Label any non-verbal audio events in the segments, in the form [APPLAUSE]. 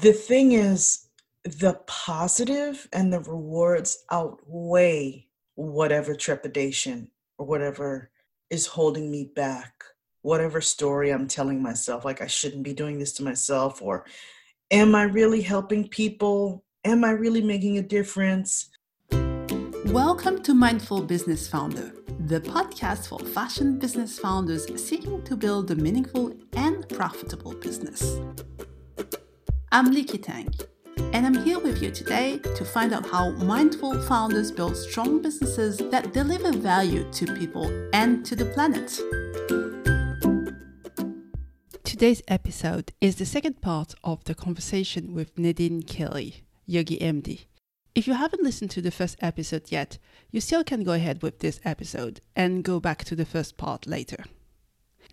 the thing is, the positive and the rewards outweigh whatever trepidation or whatever is holding me back, whatever story I'm telling myself, like I shouldn't be doing this to myself, or am I really helping people? Am I really making a difference? Welcome to Mindful Business Founder, the podcast for fashion business founders seeking to build a meaningful and profitable business. I'm Liki Tang, and I'm here with you today to find out how mindful founders build strong businesses that deliver value to people and to the planet. Today's episode is the second part of the conversation with Nadine Kelly, Yogi MD. If you haven't listened to the first episode yet, you still can go ahead with this episode and go back to the first part later.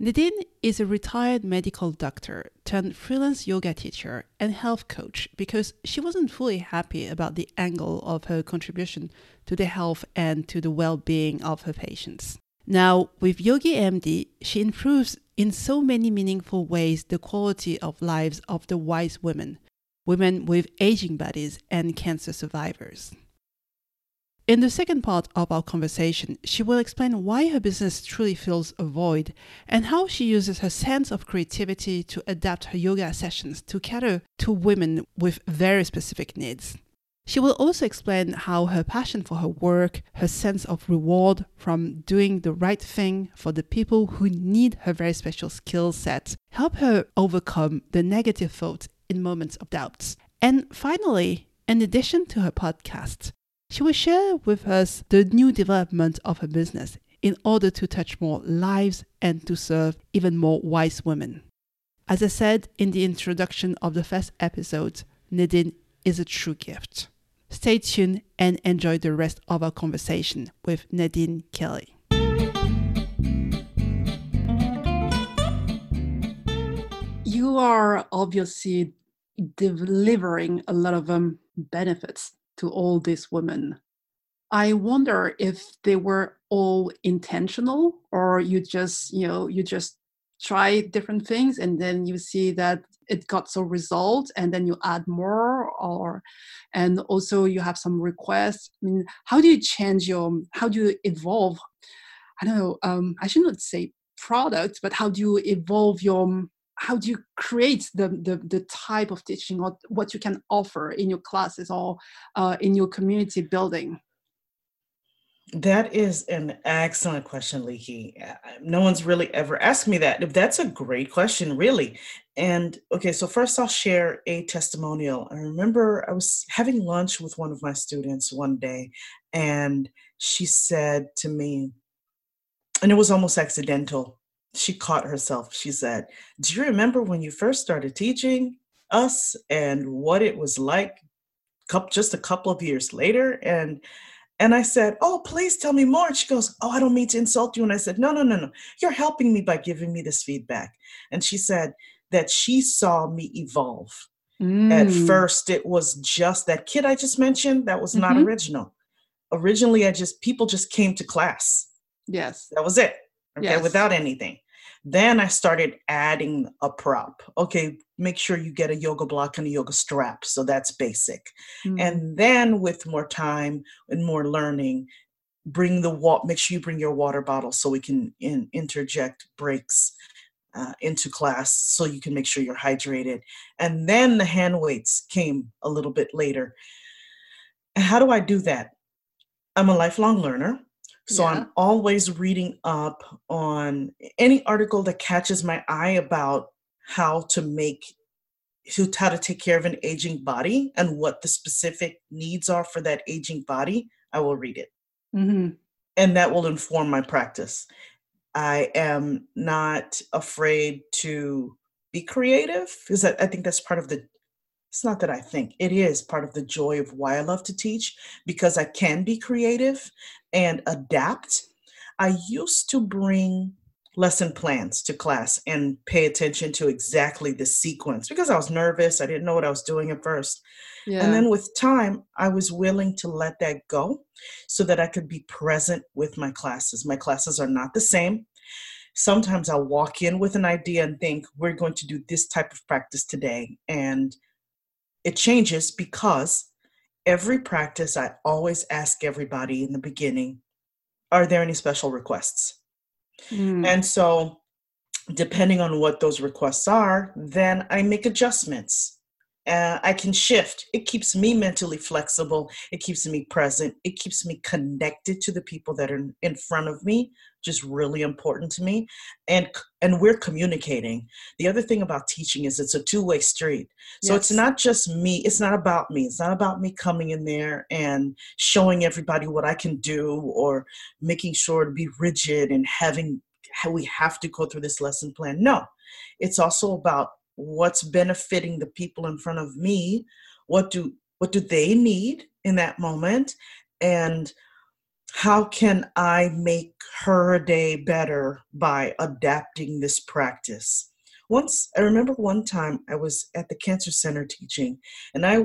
Nadine is a retired medical doctor turned freelance yoga teacher and health coach because she wasn't fully happy about the angle of her contribution to the health and to the well being of her patients. Now, with Yogi MD, she improves in so many meaningful ways the quality of lives of the wise women, women with aging bodies, and cancer survivors. In the second part of our conversation, she will explain why her business truly fills a void and how she uses her sense of creativity to adapt her yoga sessions to cater to women with very specific needs. She will also explain how her passion for her work, her sense of reward from doing the right thing for the people who need her very special skill set, help her overcome the negative thoughts in moments of doubts. And finally, in addition to her podcast, she will share with us the new development of her business in order to touch more lives and to serve even more wise women. As I said in the introduction of the first episode, Nadine is a true gift. Stay tuned and enjoy the rest of our conversation with Nadine Kelly. You are obviously delivering a lot of um, benefits to all these women. I wonder if they were all intentional or you just, you know, you just try different things and then you see that it got some result and then you add more or and also you have some requests. I mean, how do you change your how do you evolve? I don't know, um, I should not say product, but how do you evolve your how do you create the, the, the type of teaching or what you can offer in your classes or uh, in your community building? That is an excellent question, Liki. No one's really ever asked me that. That's a great question, really. And okay, so first I'll share a testimonial. I remember I was having lunch with one of my students one day, and she said to me, and it was almost accidental she caught herself. She said, Do you remember when you first started teaching us and what it was like just a couple of years later? And and I said, Oh, please tell me more. And she goes, Oh, I don't mean to insult you. And I said, No, no, no, no. You're helping me by giving me this feedback. And she said that she saw me evolve. Mm. At first, it was just that kid I just mentioned, that was not mm-hmm. original. Originally, I just, people just came to class. Yes. That was it okay, yes. without anything. Then I started adding a prop. Okay, make sure you get a yoga block and a yoga strap. So that's basic. Mm-hmm. And then with more time and more learning, bring the water, make sure you bring your water bottle so we can in, interject breaks uh, into class so you can make sure you're hydrated. And then the hand weights came a little bit later. How do I do that? I'm a lifelong learner. So yeah. I'm always reading up on any article that catches my eye about how to make how to take care of an aging body and what the specific needs are for that aging body. I will read it. Mm-hmm. And that will inform my practice. I am not afraid to be creative because I, I think that's part of the it's not that I think it is part of the joy of why I love to teach because I can be creative and adapt. I used to bring lesson plans to class and pay attention to exactly the sequence because I was nervous. I didn't know what I was doing at first. Yeah. And then with time, I was willing to let that go so that I could be present with my classes. My classes are not the same. Sometimes I'll walk in with an idea and think, we're going to do this type of practice today. And it changes because every practice I always ask everybody in the beginning, are there any special requests? Mm. And so depending on what those requests are, then I make adjustments uh, I can shift. It keeps me mentally flexible. It keeps me present. It keeps me connected to the people that are in front of me, just really important to me. And and we're communicating. The other thing about teaching is it's a two-way street. So yes. it's not just me. It's not about me. It's not about me coming in there and showing everybody what I can do or making sure to be rigid and having how we have to go through this lesson plan. No, it's also about what's benefiting the people in front of me what do what do they need in that moment and how can i make her day better by adapting this practice once i remember one time i was at the cancer center teaching and i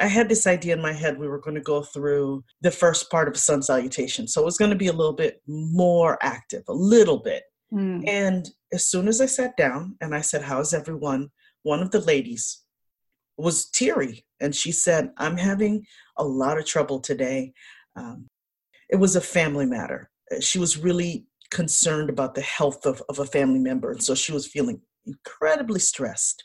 I had this idea in my head we were going to go through the first part of sun salutation. So it was going to be a little bit more active, a little bit. Mm. And as soon as I sat down and I said, How's everyone? One of the ladies was teary and she said, I'm having a lot of trouble today. Um, it was a family matter. Uh, she was really concerned about the health of, of a family member. And so she was feeling incredibly stressed.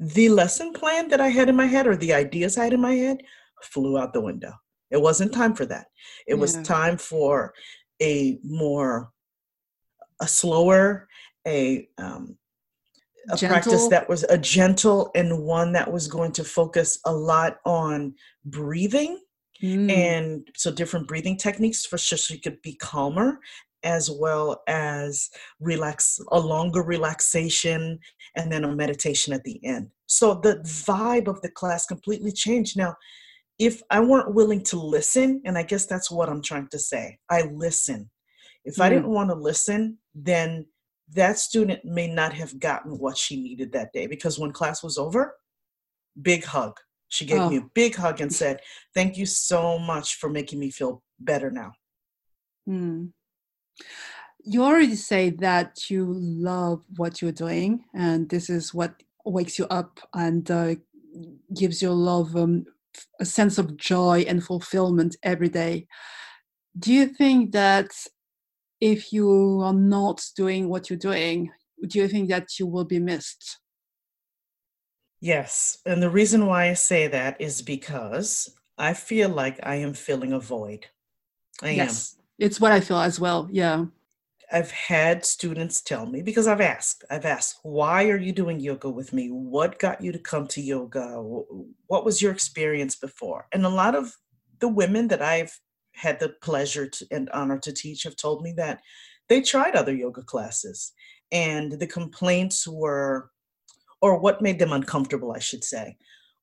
The lesson plan that I had in my head or the ideas I had in my head flew out the window. It wasn't time for that. It yeah. was time for a more a slower, a um, a gentle. practice that was a gentle and one that was going to focus a lot on breathing mm. and so different breathing techniques for sure so she could be calmer as well as relax a longer relaxation and then a meditation at the end so the vibe of the class completely changed now if i weren't willing to listen and i guess that's what i'm trying to say i listen if mm. I didn't want to listen, then that student may not have gotten what she needed that day because when class was over, big hug. She gave oh. me a big hug and said, Thank you so much for making me feel better now. Mm. You already say that you love what you're doing, and this is what wakes you up and uh, gives you of um, a sense of joy and fulfillment every day. Do you think that if you are not doing what you're doing, do you think that you will be missed? Yes. And the reason why I say that is because I feel like I am filling a void. I yes. am. It's what I feel as well. Yeah. I've had students tell me because I've asked, I've asked, why are you doing yoga with me? What got you to come to yoga? What was your experience before? And a lot of the women that I've had the pleasure to, and honor to teach have told me that they tried other yoga classes and the complaints were or what made them uncomfortable i should say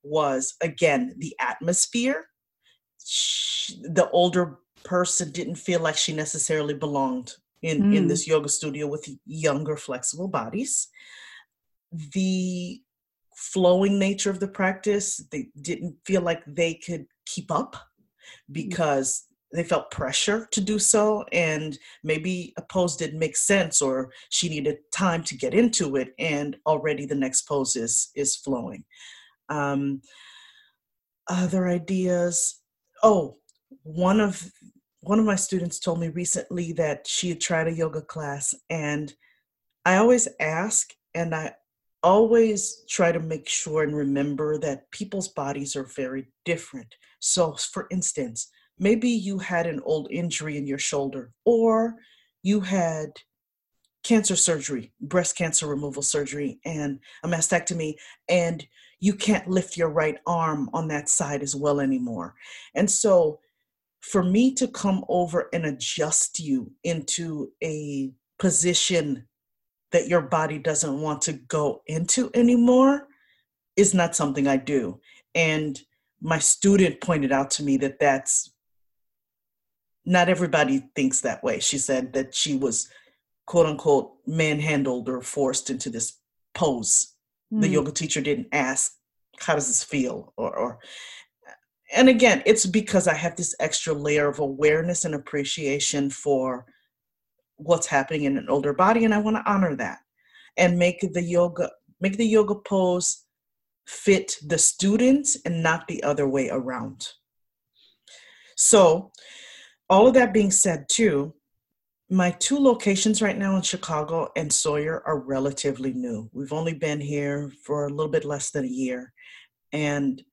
was again the atmosphere she, the older person didn't feel like she necessarily belonged in mm. in this yoga studio with younger flexible bodies the flowing nature of the practice they didn't feel like they could keep up mm. because they felt pressure to do so and maybe a pose didn't make sense or she needed time to get into it and already the next pose is is flowing. Um, other ideas? Oh one of one of my students told me recently that she had tried a yoga class and i always ask and i always try to make sure and remember that people's bodies are very different. So for instance maybe you had an old injury in your shoulder or you had cancer surgery, breast cancer removal surgery, and a mastectomy, and you can't lift your right arm on that side as well anymore. And so, for me to come over and adjust you into a position that your body doesn't want to go into anymore is not something I do. And my student pointed out to me that that's not everybody thinks that way. She said that she was quote unquote manhandled or forced into this pose. Mm. The hmm. yoga teacher didn't ask, how does this feel? Or, or and again, it's because I have this extra layer of awareness and appreciation for what's happening in an older body, and I want to honor that and make the yoga make the yoga pose fit the students and not the other way around. So, all of that being said, too, my two locations right now in Chicago and Sawyer are relatively new. We've only been here for a little bit less than a year. And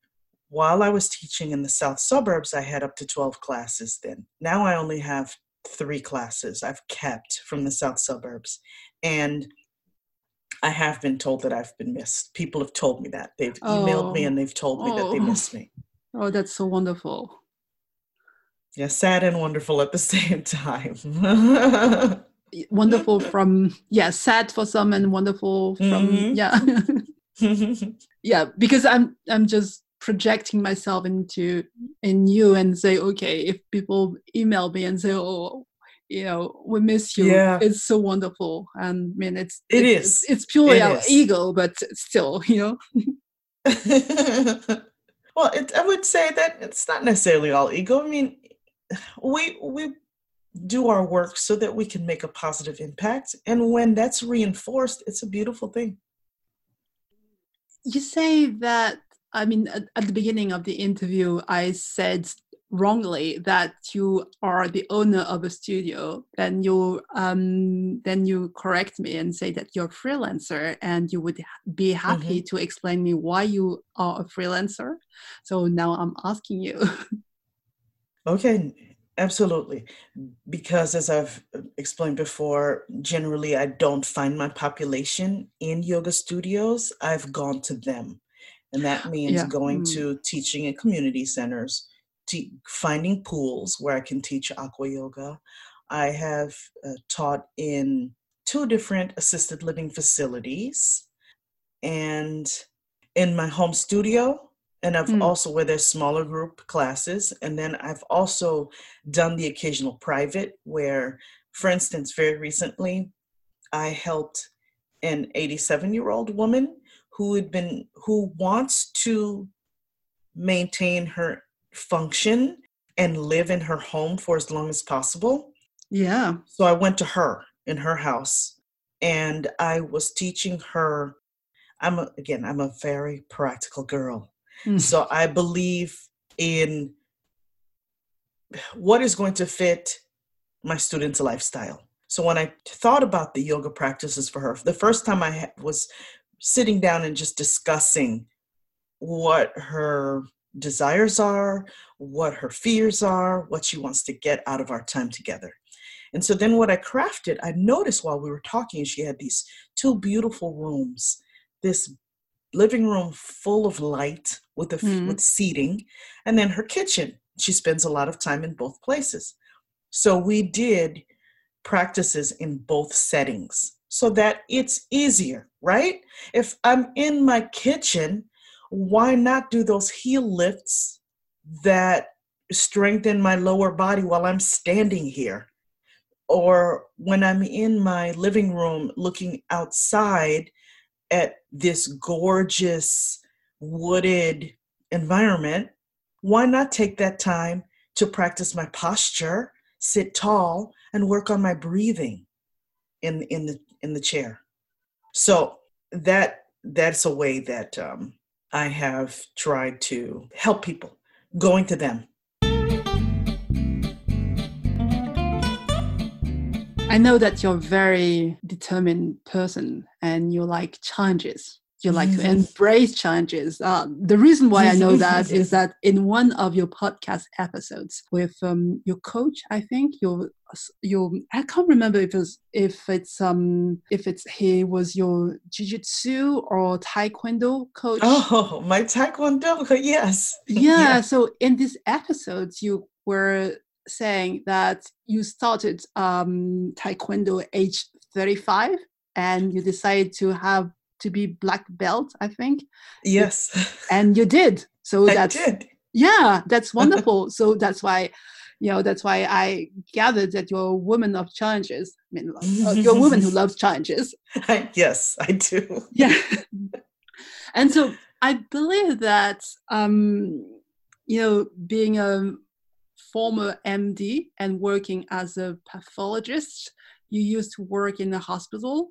while I was teaching in the south suburbs, I had up to 12 classes then. Now I only have three classes I've kept from the south suburbs. And I have been told that I've been missed. People have told me that. They've emailed me oh. and they've told me oh. that they oh. miss me. Oh, that's so wonderful. Yeah, sad and wonderful at the [LAUGHS] same time. wonderful from yeah, sad for some and wonderful from mm-hmm. yeah. [LAUGHS] yeah, because I'm I'm just projecting myself into in you and say, okay, if people email me and say, oh, you know, we miss you, yeah. it's so wonderful. And I mean, it's it it's, is. it's, purely it our is. ego, but still, you know. [LAUGHS] well, it, I would say that it's not necessarily all ego. I mean, we we do our work so that we can make a positive impact, and when that's reinforced, it's a beautiful thing. You say that I mean, at, at, the beginning of the interview, I said wrongly that you are the owner of a studio. Then you um, then you correct me and say that you're a freelancer, and you would be happy mm-hmm. to explain me why you are a freelancer. So now I'm asking you. [LAUGHS] okay, absolutely. Because as I've explained before, generally I don't find my population in yoga studios. I've gone to them and that means yeah. going mm. to teaching in community centers, te- finding pools where I can teach aqua yoga. I have uh, taught in two different assisted living facilities and in my home studio and I've mm. also where there's smaller group classes and then I've also done the occasional private where for instance very recently I helped an 87 year old woman who had been who wants to maintain her function and live in her home for as long as possible. Yeah. So I went to her in her house and I was teaching her I'm a, again I'm a very practical girl. Mm. So I believe in what is going to fit my students' lifestyle. So when I thought about the yoga practices for her, the first time I was sitting down and just discussing what her desires are, what her fears are, what she wants to get out of our time together. And so then what I crafted, I noticed while we were talking, she had these two beautiful rooms, this living room full of light with a, mm. with seating, and then her kitchen. She spends a lot of time in both places. So we did practices in both settings so that it's easier, right? If I'm in my kitchen, why not do those heel lifts that strengthen my lower body while I'm standing here? Or when I'm in my living room looking outside at this gorgeous wooded environment, why not take that time to practice my posture, sit tall, and work on my breathing in, in the in the chair. So that that's a way that um, I have tried to help people, going to them. I know that you're a very determined person and you like challenges you like to embrace challenges. Uh, the reason why I know that is [LAUGHS] that in one of your podcast episodes with um, your coach, I think your your I can't remember if it's if it's um if it's he was your jiu-jitsu or taekwondo coach. Oh, my taekwondo, [LAUGHS] yes. [LAUGHS] Yeah, yeah. So in these episodes, you were saying that you started um, taekwondo age 35 and you decided to have to be black belt, I think. Yes. [LAUGHS] And you did. So I that's did. yeah, that's [LAUGHS] wonderful. so that's why, you know, that's why I gathered that you're a woman of challenges. I mean, uh, you're a woman who [LAUGHS] loves challenges. yes, I do. Yeah. and so I believe that, um, you know, being a former MD and working as a pathologist, you used to work in a hospital.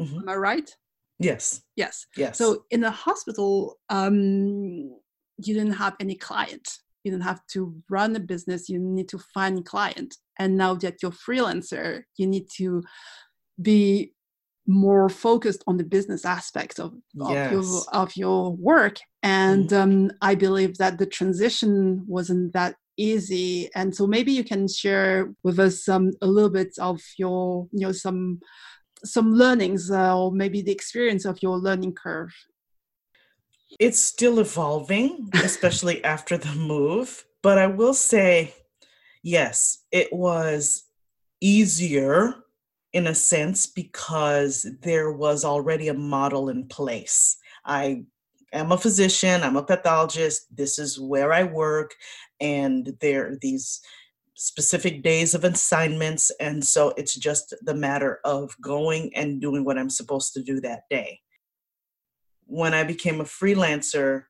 Mm-hmm. Am I right? Yes. Yes. Yes. So in the hospital, um, you didn't have any client. You didn't have to run a business. You need to find client. And now that you're freelancer, you need to be more focused on the business aspects of, of, yes. your, of your work. And mm-hmm. um, I believe that the transition wasn't that easy. And so maybe you can share with us some a little bit of your, you know, some some learnings uh, or maybe the experience of your learning curve. It's still evolving, [LAUGHS] especially after the move. But I will say, yes, it was easier in a sense because there was already a model in place. I am a physician, I'm a pathologist, this is where I work, and there are these specific days of assignments. And so it's just the matter of going and doing what I'm supposed to do that day. When I became a freelancer,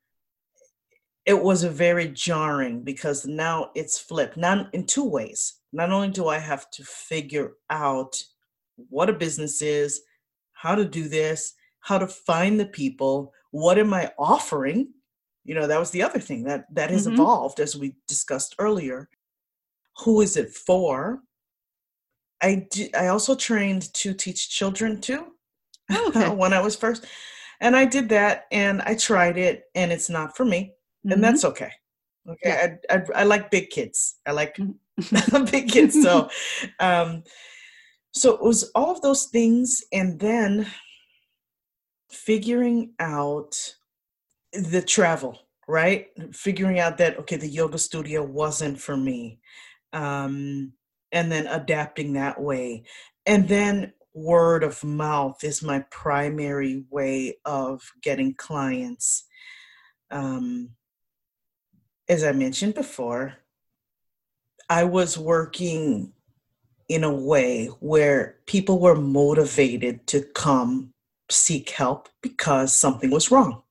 it was a very jarring because now it's flipped, not in two ways. Not only do I have to figure out what a business is, how to do this, how to find the people, what am I offering? You know, that was the other thing that that has mm-hmm. evolved as we discussed earlier. Who is it for? I do, I also trained to teach children too. Oh, [LAUGHS] okay. when I was first, and I did that, and I tried it, and it's not for me, mm-hmm. and that's okay. Okay, yeah. I, I, I like big kids. I like mm-hmm. [LAUGHS] big kids. So, um, so it was all of those things and then figuring out the travel right? Figuring out that okay the yoga studio wasn't for me um, and then adapting that way. And then word of mouth is my primary way of getting clients. Um, as i mentioned before i was working in a way where people were motivated to come seek help because something was wrong.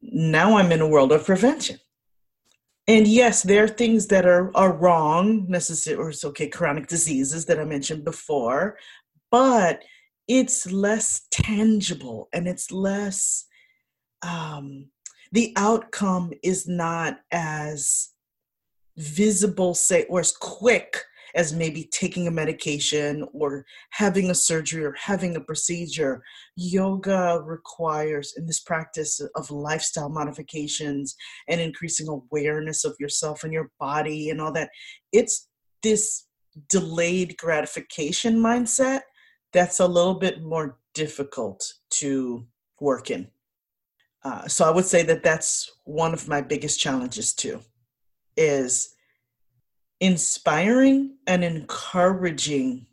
Now I'm in a world of prevention. And yes, there are things that are, are wrong, necessary, or it's okay, chronic diseases that I mentioned before, but it's less tangible and it's less, um, the outcome is not as visible, say, or as quick as maybe taking a medication or having a surgery or having a procedure. Yoga requires, in this practice of lifestyle modifications and increasing awareness of yourself and your body and all that, it's this delayed gratification mindset that's a little bit more difficult to work in. Uh, so I would say that that's one of my biggest challenges too, is inspiring and encouraging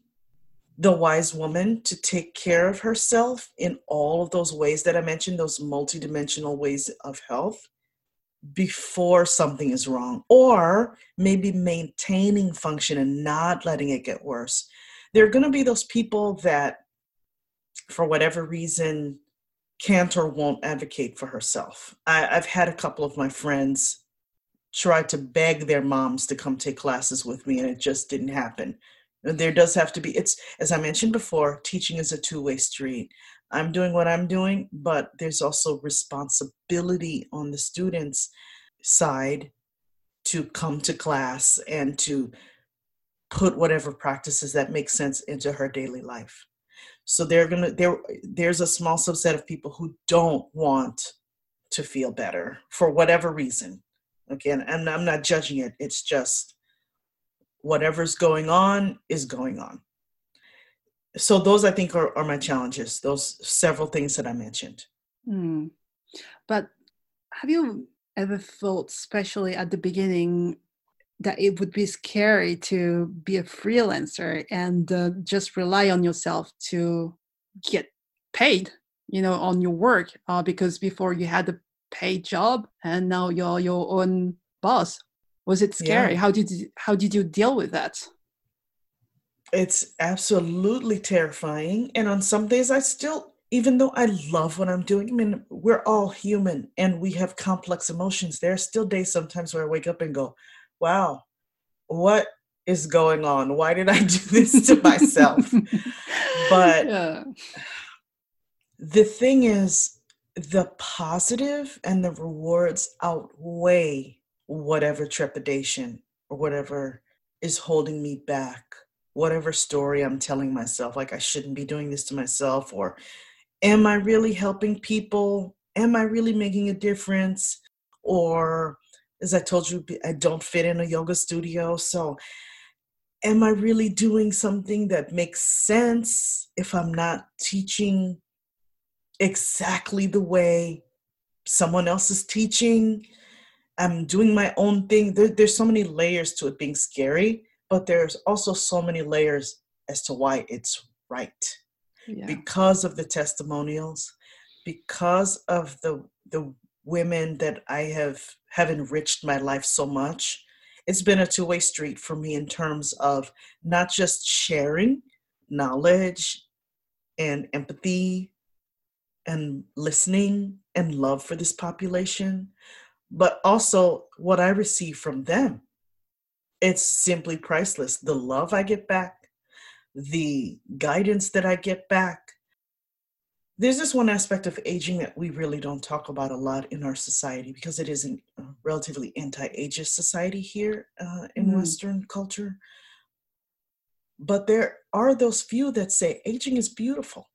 the wise woman to take care of herself in all of those ways that I mentioned, those multidimensional ways of health before something is wrong, or maybe maintaining function and not letting it get worse. There are going to be those people that, for whatever reason, can't or won't advocate for herself. I, have had a couple of my friends tried to beg their moms to come take classes with me and it just didn't happen. There does have to be it's as i mentioned before teaching is a two-way street. I'm doing what i'm doing but there's also responsibility on the students side to come to class and to put whatever practices that make sense into her daily life. So they're gonna there there's a small subset of people who don't want to feel better for whatever reason Again, and I'm not judging it. It's just whatever's going on is going on. So those I think are, are my challenges, those several things that I mentioned. Mm. But have you ever thought, especially at the beginning, that it would be scary to be a freelancer and uh, just rely on yourself to get paid you know on your work uh, because before you had the paid job and now you're your own boss. Was it scary? Yeah. how did you how did you deal with that? It's absolutely terrifying. And on some days i still even though i love what i'm doing i mean we're all human and we have complex emotions. There are still days sometimes where i wake up and go wow what is going on? Why did i [LAUGHS] do this to myself? [LAUGHS] But yeah. the thing is, the positive and the rewards outweigh whatever trepidation or whatever is holding me back, whatever story I'm telling myself, like I shouldn't be doing this to myself, or am I really helping people? Am I really making a difference? Or, as I told you, I don't fit in a yoga studio. So, am I really doing something that makes sense if I'm not teaching exactly the way someone else is teaching? I'm doing my own thing. There, there's so many layers to it being scary, but there's also so many layers as to why it's right. Yeah. Because of the testimonials, because of the the women that I have have enriched my life so much, it's been a two-way street for me in terms of not just sharing knowledge and empathy and listening and love for this population, but also what I receive from them. It's simply priceless. The love I get back, the guidance that I get back. There's this one aspect of aging that we really don't talk about a lot in our society because it is a relatively anti ageist society here uh, in mm. Western culture. But there are those few that say aging is beautiful.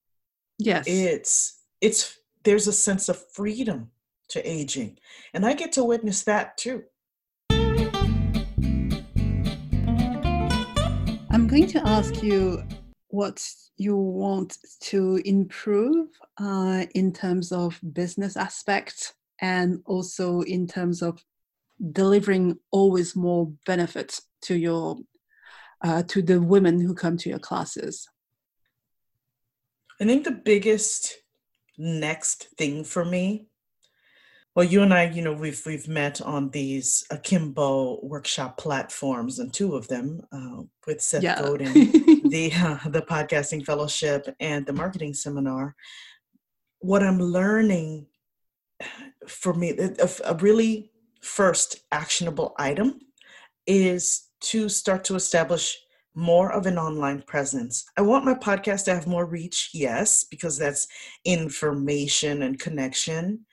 Yes. It's, it's, there's a sense of freedom to aging. And I get to witness that too. I'm going to ask you what you want to improve uh, in terms of business aspect and also in terms of delivering always more benefits to your uh, to the women who come to your classes i think the biggest next thing for me well, you and I, you know, we've we've met on these Akimbo workshop platforms, and two of them uh, with Seth yeah. Godin, [LAUGHS] the uh, the podcasting fellowship and the marketing seminar. What I'm learning for me, a, a really first actionable item is to start to establish more of an online presence. I want my podcast to have more reach, yes, because that's information and connection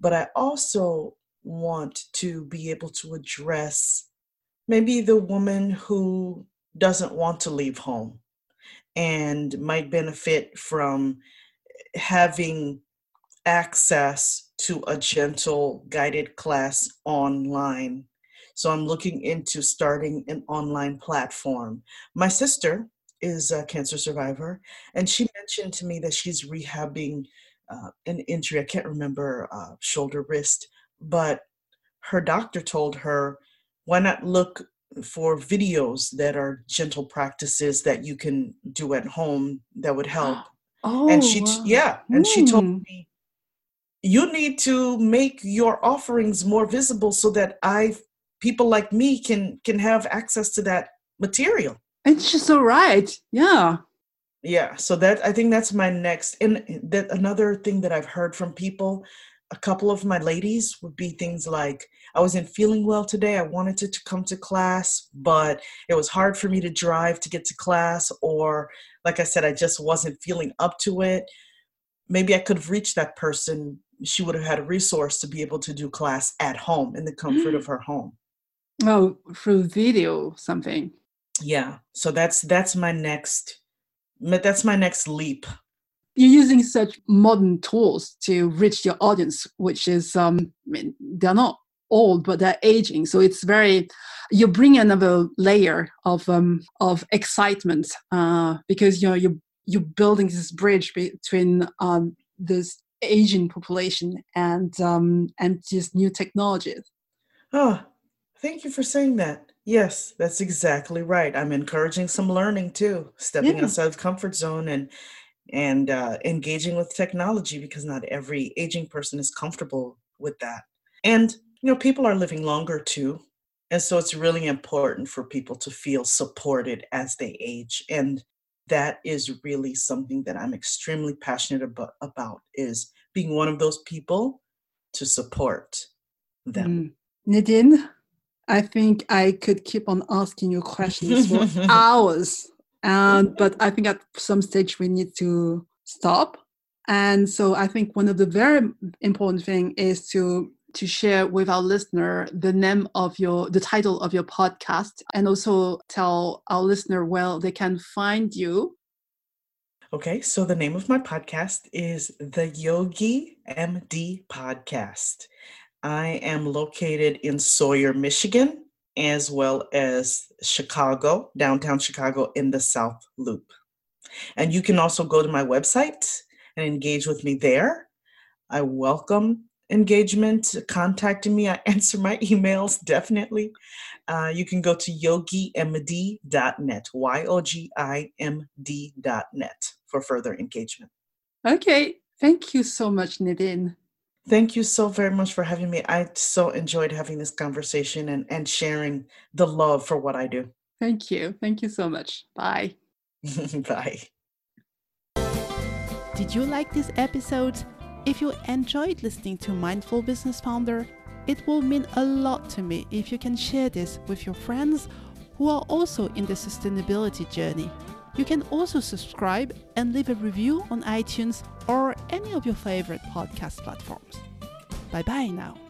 but I also want to be able to address maybe the woman who doesn't want to leave home and might benefit from having access to a gentle guided class online. So I'm looking into starting an online platform. My sister is a cancer survivor, and she mentioned to me that she's rehabbing uh, an injury. I can't remember uh, shoulder wrist, but her doctor told her, why not look for videos that are gentle practices that you can do at home that would help. Oh, and she, wow. yeah, and mm. she told hmm. me, you need to make your offerings more visible so that I, people like me, can can have access to that material. And she's all right. Yeah yeah so that i think that's my next and that another thing that i've heard from people a couple of my ladies would be things like i wasn't feeling well today i wanted to, to come to class but it was hard for me to drive to get to class or like i said i just wasn't feeling up to it maybe i could have reached that person she would have had a resource to be able to do class at home in the comfort of [GASPS] her home oh through video something. Yeah so that's that's my next that's my next leap. You're using such modern tools to reach your audience which is um I mean, they're not old but they're aging so it's very you bring another layer of um of excitement uh because you know you you're building this bridge between um this aging population and um and just new technologies. Oh thank you for saying that Yes, that's exactly right. I'm encouraging some learning too, stepping Yeah. outside of comfort zone and and uh, engaging with technology because not every aging person is comfortable with that. And you know, people are living longer too, and so it's really important for people to feel supported as they age. And that is really something that I'm extremely passionate about, about is being one of those people to support them. Mm. Nadine, I think I could keep on asking you questions for hours. And but I think at some stage we need to stop. And so I think one of the very important thing is to to share with our listener the name of your the title of your podcast and also tell our listener where they can find you okay so the name of my podcast is the yogi md podcast i am located in sawyer michigan as well as chicago downtown chicago in the south loop and you can also go to my website and engage with me there i welcome engagement, contacting me. I [LAUGHS] answer my emails definitely. Uh, you can go to yogimd.net, Y O G I M D.net for further engagement. Okay. Thank you so much, Nadine. Thank you so very much for having me. I so enjoyed having this conversation and, and sharing the love for what I do. Thank you. Thank you so much. Bye. [LAUGHS] Bye. Did you like this episode? If you enjoyed listening to Mindful Business Founder, it will mean a lot to me if you can share this with your friends who are also in the sustainability journey. You can also subscribe and leave a review on iTunes or any of your favorite podcast platforms. Bye bye now.